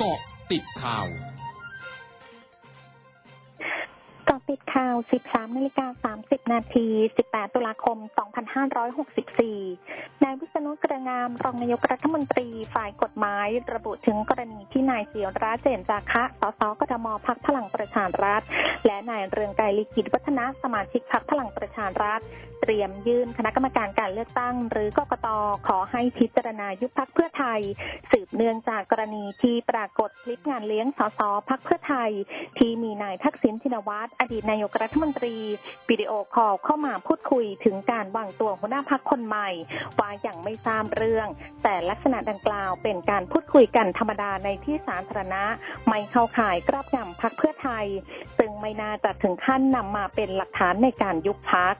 เกาะติดข่าวาะติดข่าว 13นาฬิกา30 นาที 18 ตุลาคม 2564 นายวิษณุกระงาม รองนายกรัฐมนตรีฝ่ายกฎหมาย ระบุถึงกรณีที่นายเสียวราเจนจาคะ สสกทมพักพลังประชารัฐ และนายเรืองไกรลิกิตวัฒนะสมาชิกพักพลังประชารัฐ เตรียมยื่นคณะกรรมการการเลือกตั้ง หรือกกตขอให้พิจารณายุบพักเพื่อไทย สืบเนื่องจากกรณีที่ปรากฏคลิปงานเลี้ยงสสพักเพื่อไทย ที่มีนายทักษิณชินวัตรอดีตนายกรัฐมนตรีวิดีโอคอลเข้ามาพูดคุยถึงการวางตัวหัวหน้าพักคนใหม่ว่าอย่างไม่ทราบเรื่อง แต่ลักษณะดังกล่าวเป็นการพูดคุยกันธรรมดาในที่สาธารณะ ไม่เข้าข่ายกราบงำพักเพื่อไทย ซึ่งไม่น่าจะถึงขั้นนำมาเป็นหลักฐานในการยุบพัก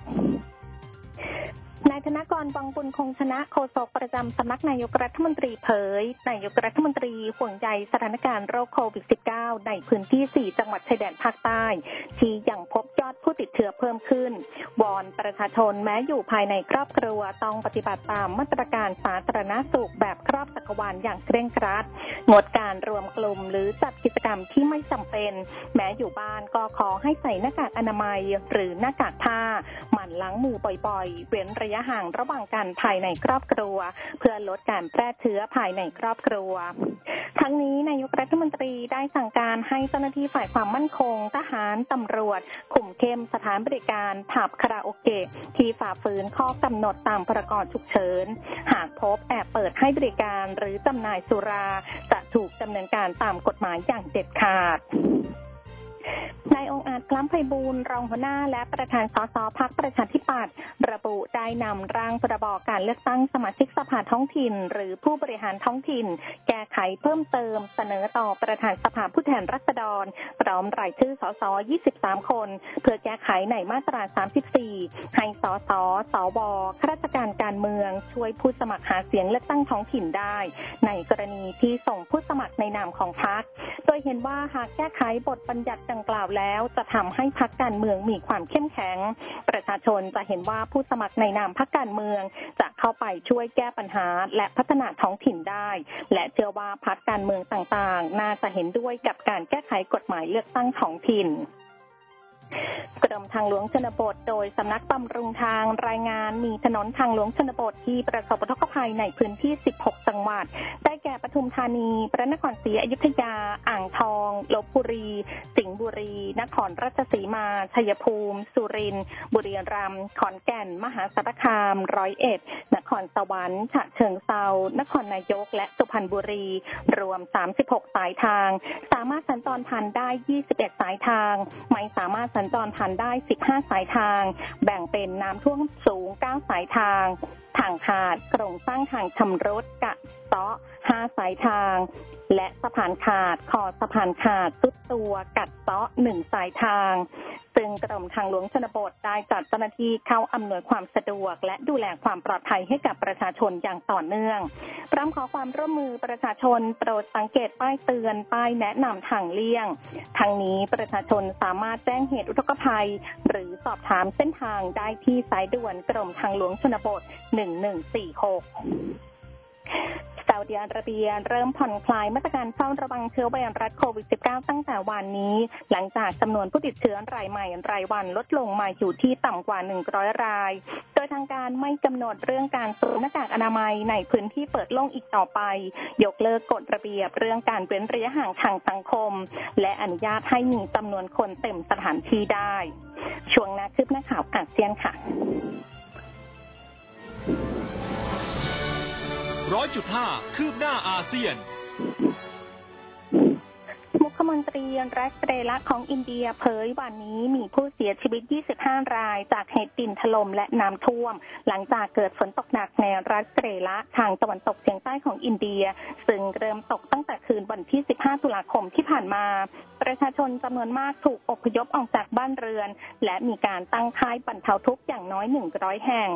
ายธนกรวังบุญคงชนะโฆษกประจำสำนักนายกรัฐมนตรีเผย นายกรัฐมนตรีห่วงใยสถานการณ์โรคโควิด -19 ในพื้นที่ 4 จังหวัดชายแดนภาคใต้ ที่ยังพบยอดผู้ติดเชื้อเพิ่มขึ้น วอนประชาชนแม้อยู่ภายในครอบครัวต้องปฏิบัติตามมาตรการสาธารณสุขแบบครอบจักรวาลอย่างเคร่งครัด งดการรวมกลุ่มหรือจัดกิจกรรมที่ไม่จำเป็น แม้อยู่บ้านก็ขอให้ใส่หน้ากากอนามัยหรือหน้ากากผ้า หมั่นล้างมือบ่อยๆ เว้นระยะห่างระหว่างกันภายในครอบครัว เพื่อลดการแพร่เชื้อภายในครอบครัว ทั้งนี้นายกรัฐมนตรีได้สั่งการให้เจ้าหน้าที่ฝ่ายความมั่นคง ทหารตำรวจคุมเข้มสถานบริการผับคาราโอเกะที่ฝ่าฝืนข้อกำหนดตามพรกฉุกเฉิน หากพบแอบเปิดให้บริการหรือจำหน่ายสุราจะ ถูกดำเนินการตามกฎหมายอย่างเด็ดขาด นายองอาจคล้ำไพบูลย์รองหัวหน้าและประธานสสพักประชาธิปัตย์ระบุได้นำร่างพรบการเลือกตั้งสมาชิกสภาท้องถิ่น หรือผู้บริหารท้องถิ่น แก้ไขเพิ่มเติม เสนอต่อประธานสภาผู้แทนราษฎร พร้อมรายชื่อสส 23 คน เพื่อแก้ไขในมาตรา 34 ให้สส สวข้าราชการการเมือง ช่วยผู้สมัครหาเสียงเลือกตั้งท้องถิ่นได้ ในกรณีที่ส่งผู้สมัครในนามของพรรคโดยเห็นว่าหากแก้ไขบทบัญญัติดังกล่าวแล้วจะทำให้พรรคการเมืองมีความเข้มแข็ง ประชาชนจะเห็นว่าผู้สมัครในนามพรรคการเมือง จะเข้าไปช่วยแก้ปัญหา และพัฒนาท้องถิ่นได้ และเชื่อว่าพรรคการเมืองต่างๆ น่าจะเห็นด้วยกับการแก้ไขกฎหมายเลือกตั้งท้องถิ่นกรมทางหลวงชนบท โดยสำนักบำรุงทางรายงานมีถนนทางหลวงชนบทที่ประสบอุทกภัยในพื้นที่ 16 จังหวัด ได้แก่ปทุมธานี พระนครศรีอยุธยา อ่างทองลบบุรี สิงห์บุรี นครราชสีมา ชัยภูมิ สุรินทร์ บุรีรัมย์ ขอนแก่น มหาสารคาม ร้อยเอ็ด นครสวรรค์ ฉะเชิงเซา นครนายก และสุพรรณบุรี รวม 36 สายทาง สามารถสัญจรผ่านได้ 21 สายทาง ไม่สามารถสัญจรผ่านได้ 15 สายทาง แบ่งเป็นน้ำท่วมสูง 9 สายทาง ทางขาด โครงสร้างทางชำรุด เตาะ5สายทาง และสะพานขาดคอสะพานขาดสุดตัวกัดเตาะหนึ่งสายทาง ซึ่งกรมทางหลวงชนบทได้จัดเจ้าหน้าที่เข้าอำนวยความสะดวก และดูแลความปลอดภัยให้กับประชาชนอย่างต่อเนื่องพร้อมขอความร่วมมือประชาชนโปรดสังเกตป้ายเตือนป้ายแนะนำทางเลี่ยง ทางนี้ประชาชนสามารถแจ้งเหตุอุทกภัย หรือสอบถามเส้นทางได้ที่สายด่วนกรมทางหลวงชนบท 1146าอุดิอาระเบีย เริ่มผ่อนคลายมาตรการเฝ้าระวังเชื้อไวรัสโควิด -19 ตั้งแต่วันนี้ หลังจากจำนวนผู้ติดเชื้อรายใหม่รายวันลดลงมาอยู่ที่ต่ำกว่า 100 ราย โดยทางการไม่กำหนดเรื่องการสวมหน้ากากอนามัยในพื้นที่เปิดโล่งอีกต่อไป ยกเลิกกฎระเบียบเรื่องการเว้นระยะห่างทางสังคม และอนุญาตให้มีจำนวนคนเต็มสถานที่ได้ ช่วงนาคืบหน้าข่าวอาเซียนค่ะ ร้อยจุดห้าคืบหน้าอาเซียน มุขมนตรีรัฐเรละของอินเดียเผยวันนี้มีผู้เสียชีวิต 25 รายจากเหตุดินถล่มและน้ำท่วม หลังจากเกิดฝนตกหนักในรัฐเรละทางตะวันตกเฉียงใต้ของอินเดีย ซึ่งเริ่มตกตั้งแต่คืนวันที่ 15 ตุลาคมที่ผ่านมาประชาชนจำนวนมากถูกอพยพออกจากบ้านเรือน และมีการตั้งค่ายบรรเทาทุกข์อย่างน้อย 100 แห่ง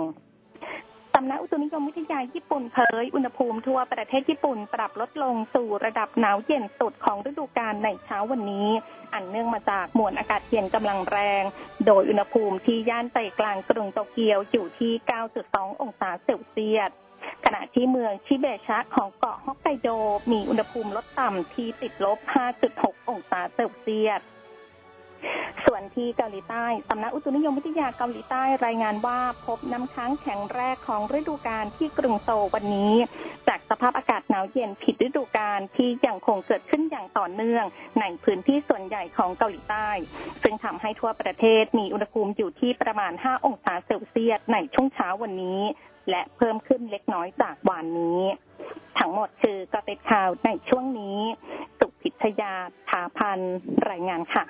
สำนักอุตุนิยมวิทยาญี่ปุ่นเผย อุณหภูมิทั่วประเทศญี่ปุ่นปรับลดลงสู่ระดับหนาวเย็นสุดของฤดูกาลในเช้าวันนี้ อันเนื่องมาจากมวลอากาศเย็นกำลังแรง โดยอุณหภูมิที่ย่านใจกลางกรุงโตเกียวอยู่ที่ 9.2 องศาเซลเซียสขณะที่เมืองชิเบชะของเกาะฮอกไกโดมีอุณหภูมิลดต่ำที่ติดลบ 5.6 องศาเซลเซียส ส่วนที่เกาหลีใต้สำนักอุตุนิยมวิทยาเกาหลีใต้รายงานว่าพบน้ำค้างแข็งแรกของฤดูกาลที่กรุงโซลวันนี้ จากสภาพอากาศหนาวเย็นผิดฤดูกาลที่ยังคงเกิดขึ้นอย่างต่อเนื่องในพื้นที่ส่วนใหญ่ของเกาหลีใต้ ซึ่งทำให้ทั่วประเทศมีอุณหภูมิอยู่ที่ประมาณ 5 องศาเซลเซียสในช่วงเช้าวันนี้ และเพิ่มขึ้นเล็กน้อยจากวันนี้ ทั้งหมดคือกระติดข่าวในช่วงนี้ สุพิชยาถาพันรายงานค่ะ